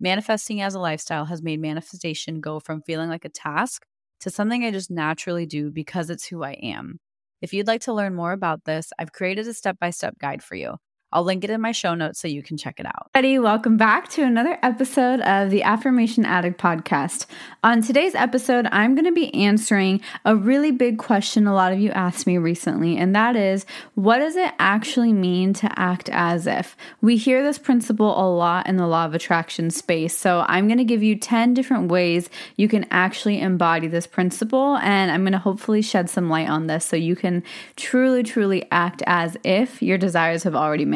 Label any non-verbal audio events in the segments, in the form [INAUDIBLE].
Manifesting as a lifestyle has made manifestation go from feeling like a task to something I just naturally do because it's who I am. If you'd like to learn more about this, I've created a step by step guide for you. I'll link it in my show notes so you can check it out. Eddie, welcome back to another episode of the Affirmation Addict podcast. On today's episode, I'm going to be answering a really big question a lot of you asked me recently, and that is what does it actually mean to act as if? We hear this principle a lot in the law of attraction space, so I'm going to give you 10 different ways you can actually embody this principle, and I'm going to hopefully shed some light on this so you can truly, truly act as if your desires have already manifested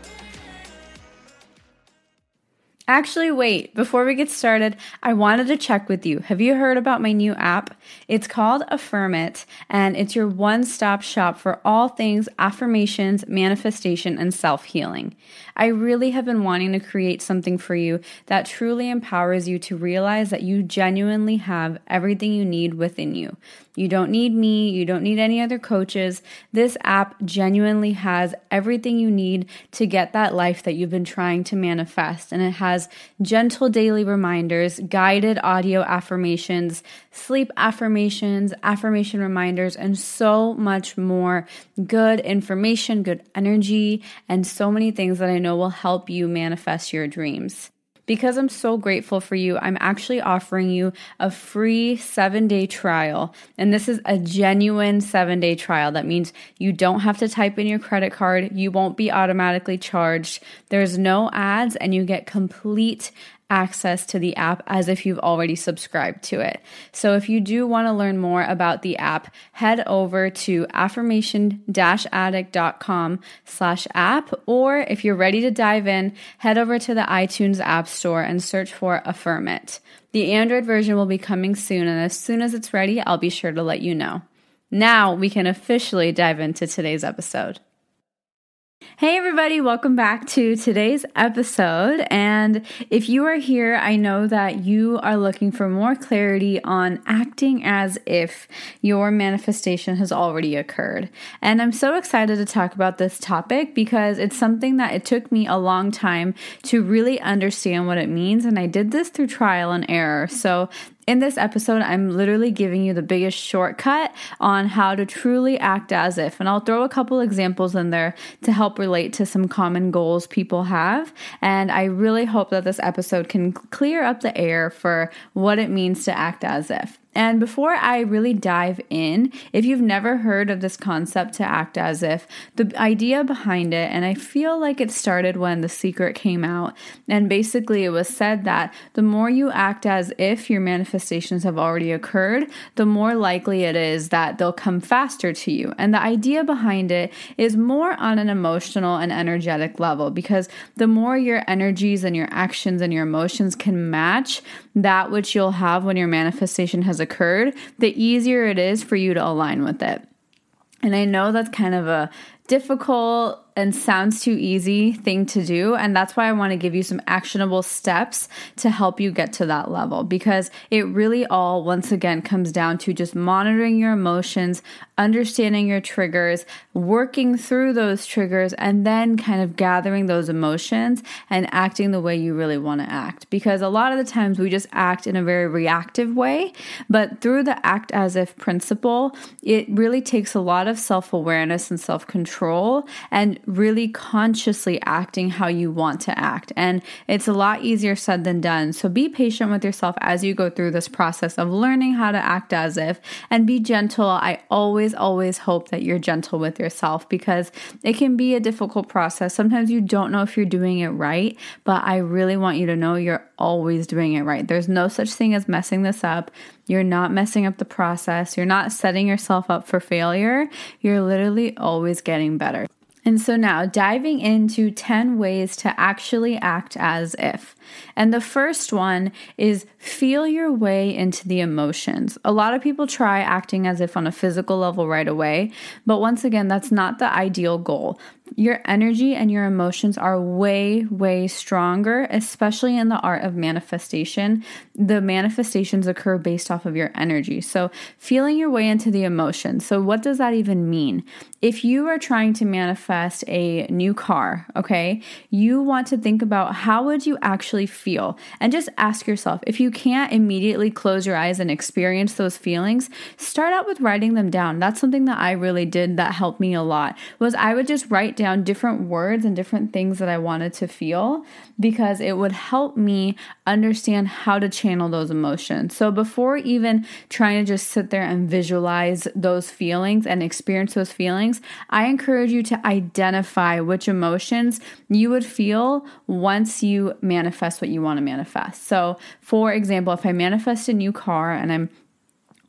Actually, wait, before we get started, I wanted to check with you. Have you heard about my new app? It's called Affirm It, and it's your one stop shop for all things affirmations, manifestation, and self healing. I really have been wanting to create something for you that truly empowers you to realize that you genuinely have everything you need within you. You don't need me, you don't need any other coaches. This app genuinely has everything you need to get that life that you've been trying to manifest. And it has gentle daily reminders, guided audio affirmations, sleep affirmations, affirmation reminders, and so much more good information, good energy, and so many things that I know will help you manifest your dreams. Because I'm so grateful for you, I'm actually offering you a free seven day trial. And this is a genuine seven day trial. That means you don't have to type in your credit card, you won't be automatically charged. There's no ads, and you get complete access to the app as if you've already subscribed to it. So if you do want to learn more about the app, head over to affirmation-addict.com slash app, or if you're ready to dive in, head over to the iTunes App Store and search for Affirm It. The Android version will be coming soon, and as soon as it's ready, I'll be sure to let you know. Now we can officially dive into today's episode. Hey, everybody, welcome back to today's episode. And if you are here, I know that you are looking for more clarity on acting as if your manifestation has already occurred. And I'm so excited to talk about this topic because it's something that it took me a long time to really understand what it means. And I did this through trial and error. So in this episode, I'm literally giving you the biggest shortcut on how to truly act as if. And I'll throw a couple examples in there to help relate to some common goals people have. And I really hope that this episode can clear up the air for what it means to act as if. And before I really dive in, if you've never heard of this concept to act as if, the idea behind it, and I feel like it started when The Secret came out, and basically it was said that the more you act as if your manifestations have already occurred, the more likely it is that they'll come faster to you. And the idea behind it is more on an emotional and energetic level because the more your energies and your actions and your emotions can match that which you'll have when your manifestation has occurred, the easier it is for you to align with it. And I know that's kind of a difficult and sounds too easy thing to do. And that's why I want to give you some actionable steps to help you get to that level because it really all, once again, comes down to just monitoring your emotions, understanding your triggers, working through those triggers, and then kind of gathering those emotions and acting the way you really want to act. Because a lot of the times we just act in a very reactive way, but through the act as if principle, it really takes a lot of self awareness and self control and really consciously acting how you want to act. And it's a lot easier said than done. So be patient with yourself as you go through this process of learning how to act as if and be gentle. I always, always hope that you're gentle with yourself because it can be a difficult process. Sometimes you don't know if you're doing it right, but I really want you to know you're always doing it right. There's no such thing as messing this up. You're not messing up the process. You're not setting yourself up for failure. You're literally always getting better. And so now diving into 10 ways to actually act as if. And the first one is feel your way into the emotions. A lot of people try acting as if on a physical level right away, but once again, that's not the ideal goal. Your energy and your emotions are way, way stronger, especially in the art of manifestation. The manifestations occur based off of your energy. So, feeling your way into the emotions. So, what does that even mean? If you are trying to manifest a new car, okay, you want to think about how would you actually feel and just ask yourself if you can't immediately close your eyes and experience those feelings, start out with writing them down. That's something that I really did that helped me a lot. Was I would just write down different words and different things that I wanted to feel because it would help me understand how to channel those emotions. So before even trying to just sit there and visualize those feelings and experience those feelings, I encourage you to identify which emotions you would feel once you manifest what you want to manifest. So, for example, if I manifest a new car and I'm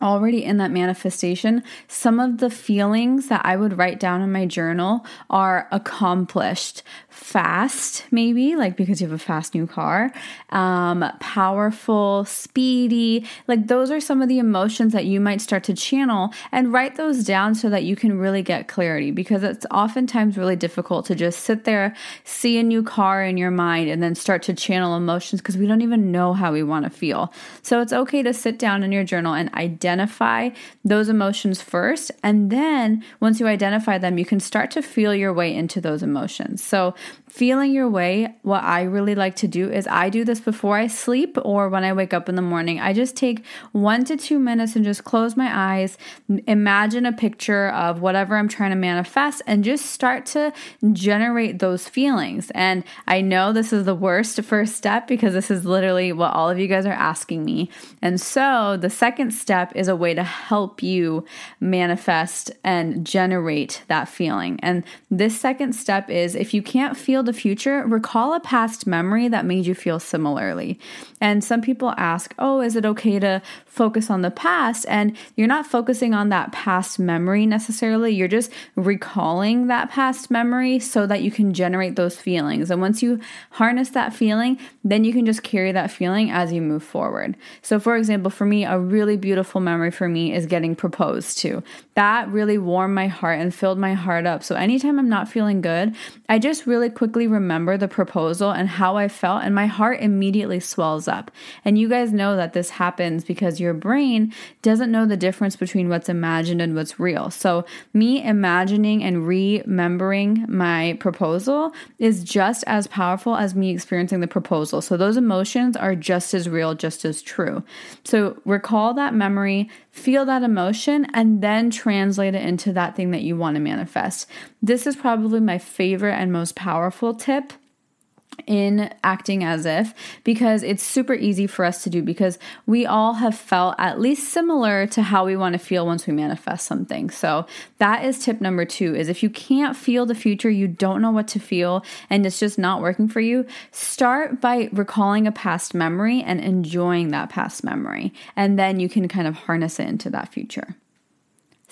already in that manifestation, some of the feelings that I would write down in my journal are accomplished, fast, maybe, like because you have a fast new car, um, powerful, speedy. Like those are some of the emotions that you might start to channel and write those down so that you can really get clarity because it's oftentimes really difficult to just sit there, see a new car in your mind, and then start to channel emotions because we don't even know how we want to feel. So it's okay to sit down in your journal and identify identify those emotions first. And then once you identify them, you can start to feel your way into those emotions. So feeling your way, what I really like to do is I do this before I sleep or when I wake up in the morning. I just take one to two minutes and just close my eyes, imagine a picture of whatever I'm trying to manifest, and just start to generate those feelings. And I know this is the worst first step because this is literally what all of you guys are asking me. And so the second step is a way to help you manifest and generate that feeling. And this second step is if you can't feel the future, recall a past memory that made you feel similarly. And some people ask, oh, is it okay to focus on the past? And you're not focusing on that past memory necessarily. You're just recalling that past memory so that you can generate those feelings. And once you harness that feeling, then you can just carry that feeling as you move forward. So, for example, for me, a really beautiful memory for me is getting proposed to. That really warmed my heart and filled my heart up. So, anytime I'm not feeling good, I just really quickly remember the proposal and how I felt, and my heart immediately swells up. And you guys know that this happens because your brain doesn't know the difference between what's imagined and what's real. So, me imagining and remembering my proposal is just as powerful as me experiencing the proposal. So, those emotions are just as real, just as true. So, recall that memory, feel that emotion, and then translate it into that thing that you want to manifest. This is probably my favorite and most powerful tip in acting as if because it's super easy for us to do because we all have felt at least similar to how we want to feel once we manifest something. So that is tip number 2 is if you can't feel the future, you don't know what to feel and it's just not working for you, start by recalling a past memory and enjoying that past memory and then you can kind of harness it into that future.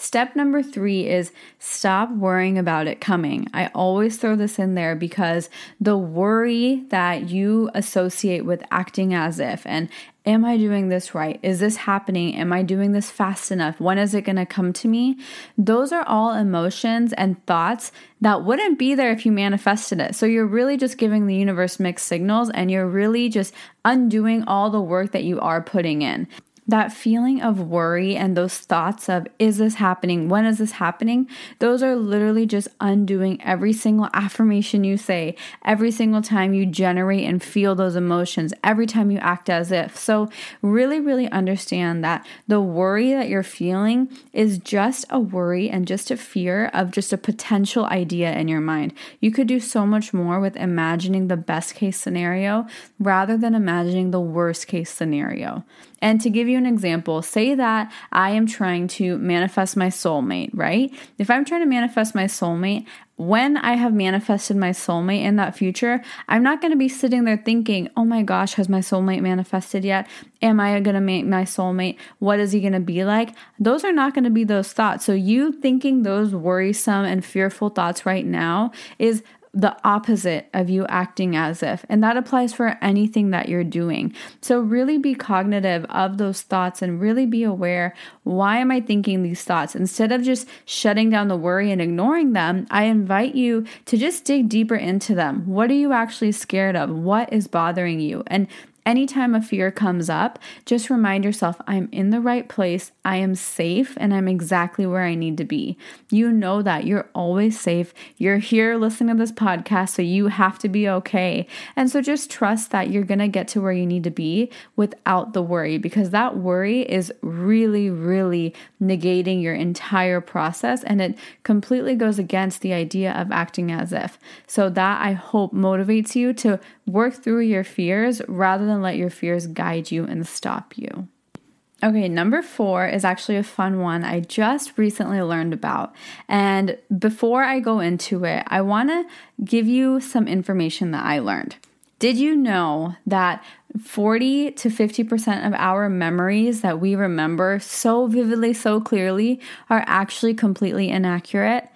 Step number three is stop worrying about it coming. I always throw this in there because the worry that you associate with acting as if and Am I doing this right? Is this happening? Am I doing this fast enough? When is it going to come to me? Those are all emotions and thoughts that wouldn't be there if you manifested it. So you're really just giving the universe mixed signals and you're really just undoing all the work that you are putting in. That feeling of worry and those thoughts of, is this happening? When is this happening? Those are literally just undoing every single affirmation you say, every single time you generate and feel those emotions, every time you act as if. So, really, really understand that the worry that you're feeling is just a worry and just a fear of just a potential idea in your mind. You could do so much more with imagining the best case scenario rather than imagining the worst case scenario. And to give you an example, say that I am trying to manifest my soulmate, right? If I'm trying to manifest my soulmate, when I have manifested my soulmate in that future, I'm not going to be sitting there thinking, oh my gosh, has my soulmate manifested yet? Am I going to meet my soulmate? What is he going to be like? Those are not going to be those thoughts. So, you thinking those worrisome and fearful thoughts right now is the opposite of you acting as if. And that applies for anything that you're doing. So, really be cognitive of those thoughts and really be aware why am I thinking these thoughts? Instead of just shutting down the worry and ignoring them, I invite you to just dig deeper into them. What are you actually scared of? What is bothering you? And Anytime a fear comes up, just remind yourself I'm in the right place, I am safe, and I'm exactly where I need to be. You know that you're always safe. You're here listening to this podcast, so you have to be okay. And so just trust that you're going to get to where you need to be without the worry because that worry is really, really negating your entire process and it completely goes against the idea of acting as if. So, that I hope motivates you to work through your fears rather than let your fears guide you and stop you. Okay, number four is actually a fun one I just recently learned about. And before I go into it, I want to give you some information that I learned. Did you know that 40 to 50% of our memories that we remember so vividly, so clearly, are actually completely inaccurate?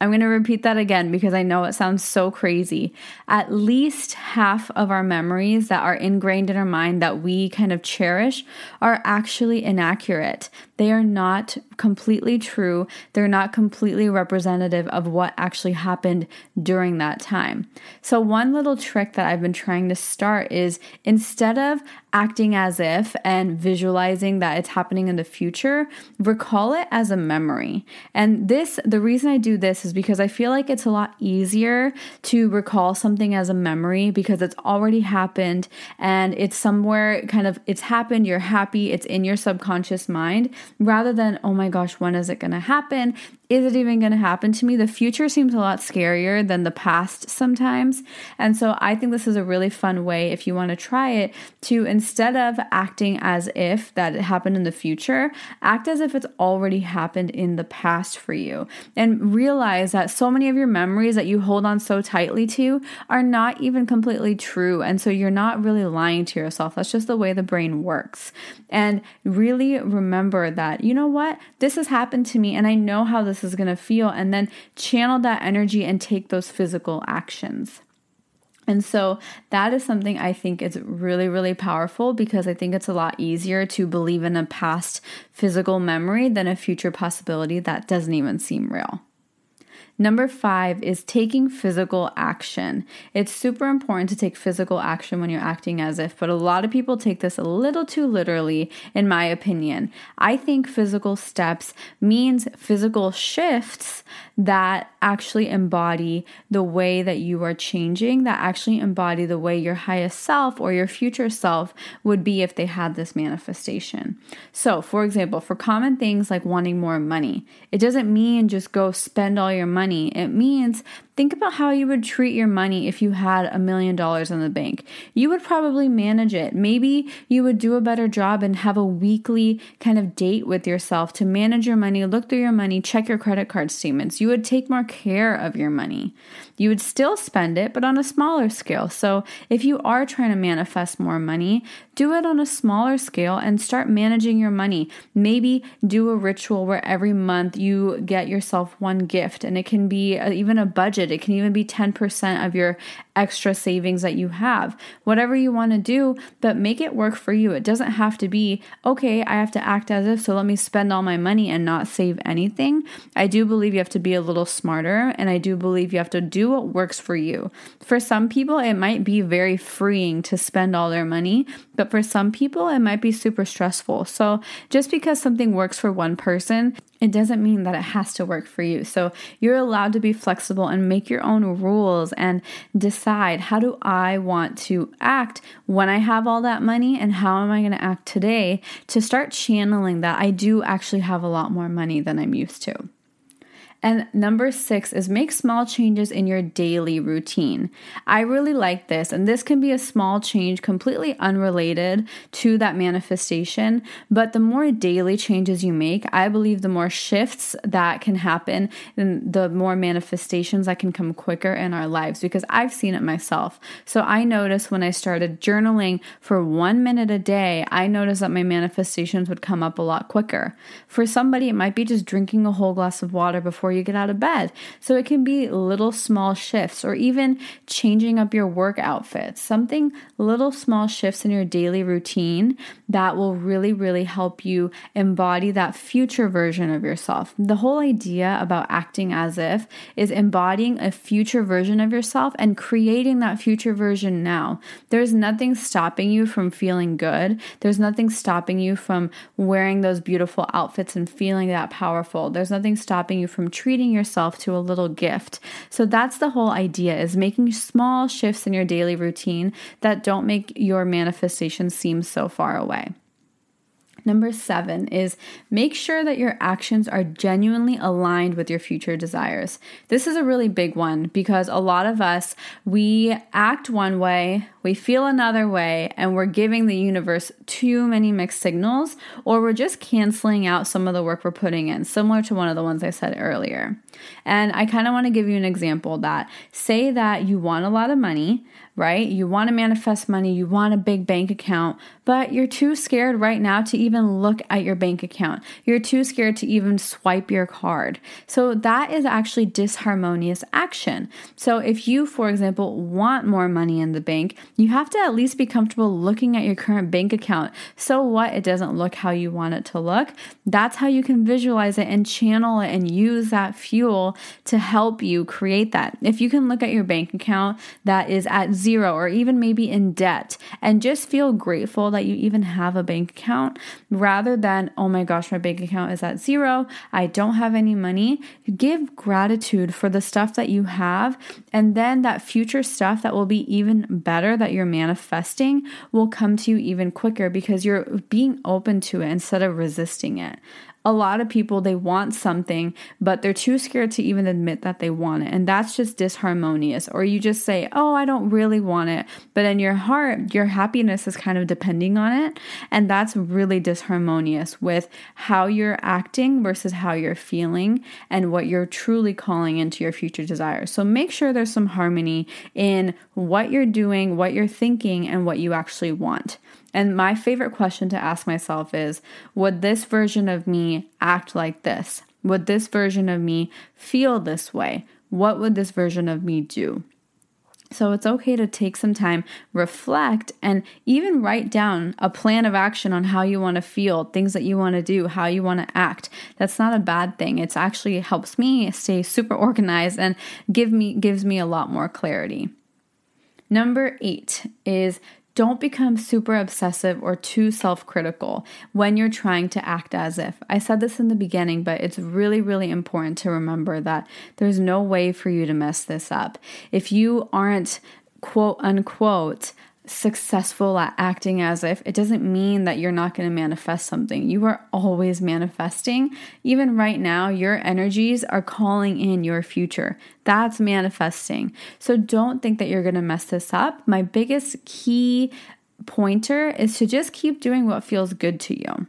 I'm going to repeat that again because I know it sounds so crazy. At least half of our memories that are ingrained in our mind that we kind of cherish are actually inaccurate. They are not completely true. They're not completely representative of what actually happened during that time. So, one little trick that I've been trying to start is instead of acting as if and visualizing that it's happening in the future, recall it as a memory. And this, the reason I do this is because I feel like it's a lot easier to recall something as a memory because it's already happened and it's somewhere kind of, it's happened, you're happy, it's in your subconscious mind rather than, oh my gosh, when is it going to happen? Is it even going to happen to me? The future seems a lot scarier than the past sometimes. And so I think this is a really fun way, if you want to try it, to instead of acting as if that it happened in the future, act as if it's already happened in the past for you. And realize that so many of your memories that you hold on so tightly to are not even completely true. And so you're not really lying to yourself. That's just the way the brain works. And really remember that, you know what? This has happened to me, and I know how this is going to feel, and then channel that energy and take those physical actions. And so that is something I think is really, really powerful because I think it's a lot easier to believe in a past physical memory than a future possibility that doesn't even seem real. Number five is taking physical action. It's super important to take physical action when you're acting as if, but a lot of people take this a little too literally, in my opinion. I think physical steps means physical shifts that actually embody the way that you are changing, that actually embody the way your highest self or your future self would be if they had this manifestation. So, for example, for common things like wanting more money, it doesn't mean just go spend all your money. It means Think about how you would treat your money if you had a million dollars in the bank. You would probably manage it. Maybe you would do a better job and have a weekly kind of date with yourself to manage your money, look through your money, check your credit card statements. You would take more care of your money. You would still spend it, but on a smaller scale. So if you are trying to manifest more money, do it on a smaller scale and start managing your money. Maybe do a ritual where every month you get yourself one gift and it can be even a budget budget. It can even be 10% of your extra savings that you have. Whatever you want to do, but make it work for you. It doesn't have to be, okay, I have to act as if, so let me spend all my money and not save anything. I do believe you have to be a little smarter, and I do believe you have to do what works for you. For some people, it might be very freeing to spend all their money, but for some people, it might be super stressful. So just because something works for one person, it doesn't mean that it has to work for you. So you're allowed to be flexible and make your own rules and decide how do I want to act when I have all that money and how am I going to act today to start channeling that I do actually have a lot more money than I'm used to. And number six is make small changes in your daily routine. I really like this, and this can be a small change completely unrelated to that manifestation. But the more daily changes you make, I believe the more shifts that can happen and the more manifestations that can come quicker in our lives because I've seen it myself. So I noticed when I started journaling for one minute a day, I noticed that my manifestations would come up a lot quicker. For somebody, it might be just drinking a whole glass of water before you get out of bed. So it can be little small shifts or even changing up your work outfits, something little small shifts in your daily routine that will really, really help you embody that future version of yourself. The whole idea about acting as if is embodying a future version of yourself and creating that future version now. There's nothing stopping you from feeling good. There's nothing stopping you from wearing those beautiful outfits and feeling that powerful. There's nothing stopping you from treating yourself to a little gift. So that's the whole idea is making small shifts in your daily routine that don't make your manifestation seem so far away. Number seven is make sure that your actions are genuinely aligned with your future desires. This is a really big one because a lot of us, we act one way, we feel another way, and we're giving the universe too many mixed signals, or we're just canceling out some of the work we're putting in, similar to one of the ones I said earlier. And I kind of want to give you an example that say that you want a lot of money right? You want to manifest money, you want a big bank account, but you're too scared right now to even look at your bank account. You're too scared to even swipe your card. So that is actually disharmonious action. So if you, for example, want more money in the bank, you have to at least be comfortable looking at your current bank account. So what? It doesn't look how you want it to look. That's how you can visualize it and channel it and use that fuel to help you create that. If you can look at your bank account that is at zero or even maybe in debt and just feel grateful that you even have a bank account rather than, oh my gosh, my bank account is at zero. I don't have any money. Give gratitude for the stuff that you have. And then that future stuff that will be even better that you're manifesting will come to you even quicker because you're being open to it instead of resisting it a lot of people they want something but they're too scared to even admit that they want it. And that's just disharmonious. Or you just say oh i don't really want it. But in your heart your happiness is kind of depending on it. And that's really disharmonious with how you're acting versus how you're feeling and what you're truly calling into your future desires. So make sure there's some harmony in what you're doing what you're thinking and what you actually want and my favorite question to ask myself is Would this version of me act like this? Would this version of me feel this way? What would this version of me do? So it's okay to take some time, reflect, and even write down a plan of action on how you want to feel, things that you want to do, how you want to act. That's not a bad thing. It's actually helps me stay super [LAUGHS] organized and give me gives me a lot more clarity. Number 8 is don't become super obsessive or too self critical when you're trying to act as if. I said this in the beginning, but it's really, really important to remember that there's no way for you to mess this up. If you aren't quote unquote successful at acting as if, it doesn't mean that you're not going to manifest something. You are always manifesting. Even right now, your energies are calling in your future. That's manifesting. So don't think that you're going to mess this up. My biggest key pointer is to just keep doing what feels good to you.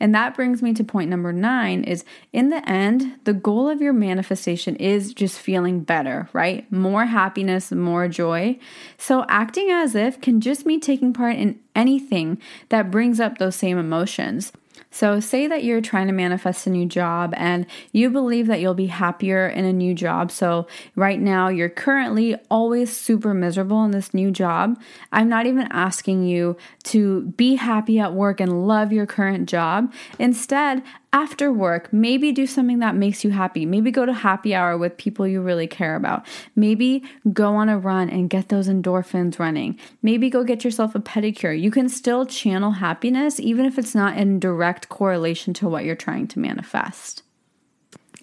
And that brings me to point number nine is in the end, the goal of your manifestation is just feeling better, right? More happiness, more joy. So acting as if can just mean taking part in anything that brings up those same emotions. So, say that you're trying to manifest a new job and you believe that you'll be happier in a new job. So, right now, you're currently always super miserable in this new job. I'm not even asking you to be happy at work and love your current job. Instead, after work, maybe do something that makes you happy. Maybe go to happy hour with people you really care about. Maybe go on a run and get those endorphins running. Maybe go get yourself a pedicure. You can still channel happiness even if it's not in direct correlation to what you're trying to manifest.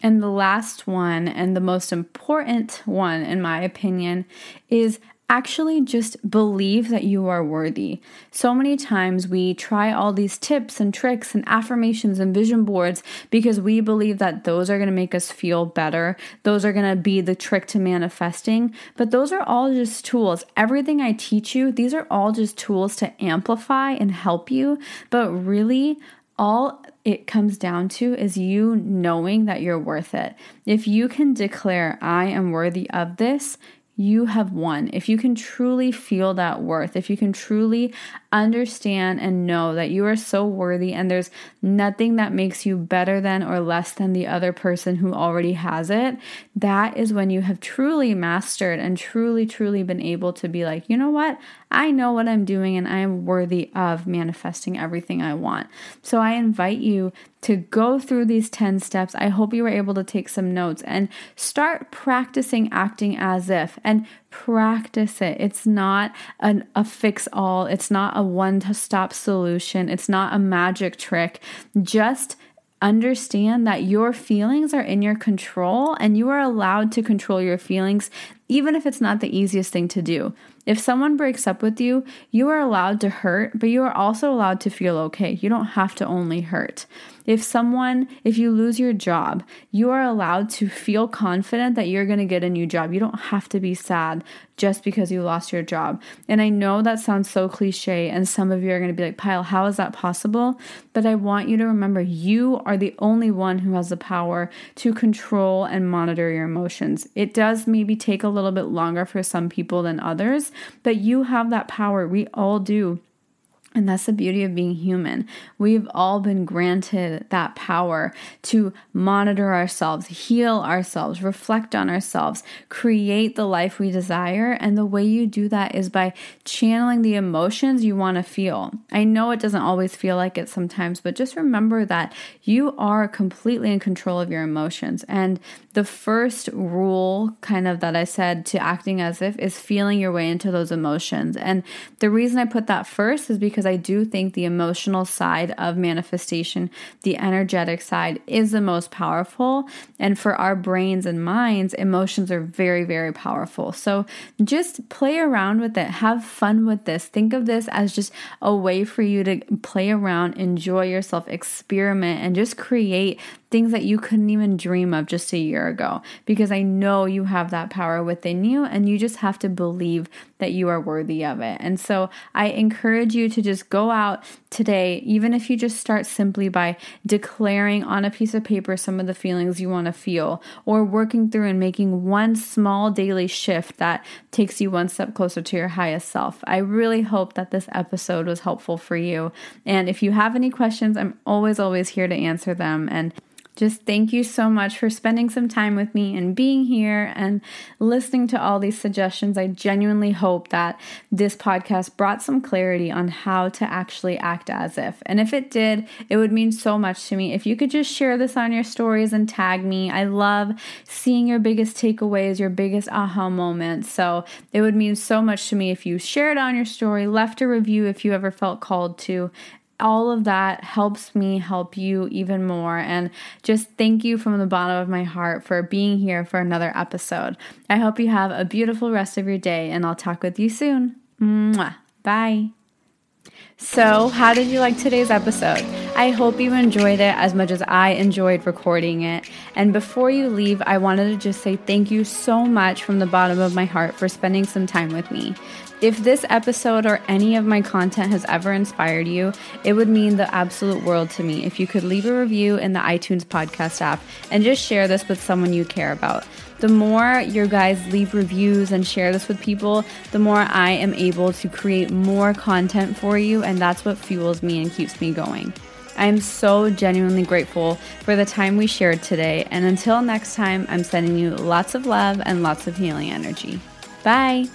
And the last one, and the most important one, in my opinion, is actually just believe that you are worthy. So many times we try all these tips and tricks and affirmations and vision boards because we believe that those are going to make us feel better. Those are going to be the trick to manifesting. But those are all just tools. Everything I teach you, these are all just tools to amplify and help you. But really, all it comes down to is you knowing that you're worth it. If you can declare, I am worthy of this, you have won. If you can truly feel that worth, if you can truly understand and know that you are so worthy and there's nothing that makes you better than or less than the other person who already has it, that is when you have truly mastered and truly, truly been able to be like, you know what? I know what I'm doing and I am worthy of manifesting everything I want. So I invite you to go through these 10 steps. I hope you were able to take some notes and start practicing acting as if and practice it. It's not an, a fix all, it's not a one to stop solution, it's not a magic trick. Just understand that your feelings are in your control and you are allowed to control your feelings, even if it's not the easiest thing to do. If someone breaks up with you, you are allowed to hurt, but you are also allowed to feel okay. You don't have to only hurt. If someone, if you lose your job, you are allowed to feel confident that you're going to get a new job. You don't have to be sad just because you lost your job. And I know that sounds so cliche, and some of you are going to be like, Payal, how is that possible? But I want you to remember you are the only one who has the power to control and monitor your emotions. It does maybe take a little bit longer for some people than others, but you have that power. We all do. And that's the beauty of being human. We've all been granted that power to monitor ourselves, heal ourselves, reflect on ourselves, create the life we desire. And the way you do that is by channeling the emotions you want to feel. I know it doesn't always feel like it sometimes, but just remember that you are completely in control of your emotions. And the first rule, kind of that I said to acting as if, is feeling your way into those emotions. And the reason I put that first is because I do think the emotional side of manifestation, the energetic side, is the most powerful. And for our brains and minds, emotions are very, very powerful. So just play around with it, have fun with this. Think of this as just a way for you to play around, enjoy yourself, experiment, and just create things that you couldn't even dream of just a ago because I know you have that power within you and you just have to believe that you are worthy of it. And so I encourage you to just go out today, even if you just start simply by declaring on a piece of paper some of the feelings you want to feel or working through and making one small daily shift that takes you one step closer to your highest self. I really hope that this episode was helpful for you. And if you have any questions, I'm always, always here to answer them. And just thank you so much for spending some time with me and being here and listening to all these suggestions. I genuinely hope that this podcast brought some clarity on how to actually act as if. And if it did, it would mean so much to me if you could just share this on your stories and tag me. I love seeing your biggest takeaways, your biggest aha moments. So it would mean so much to me if you shared on your story, left a review if you ever felt called to, all of that helps me help you even more. And just thank you from the bottom of my heart for being here for another episode. I hope you have a beautiful rest of your day, and I'll talk with you soon. Mwah. Bye. So, how did you like today's episode? I hope you enjoyed it as much as I enjoyed recording it. And before you leave, I wanted to just say thank you so much from the bottom of my heart for spending some time with me. If this episode or any of my content has ever inspired you, it would mean the absolute world to me if you could leave a review in the iTunes podcast app and just share this with someone you care about. The more your guys leave reviews and share this with people, the more I am able to create more content for you, and that's what fuels me and keeps me going. I am so genuinely grateful for the time we shared today. And until next time, I'm sending you lots of love and lots of healing energy. Bye.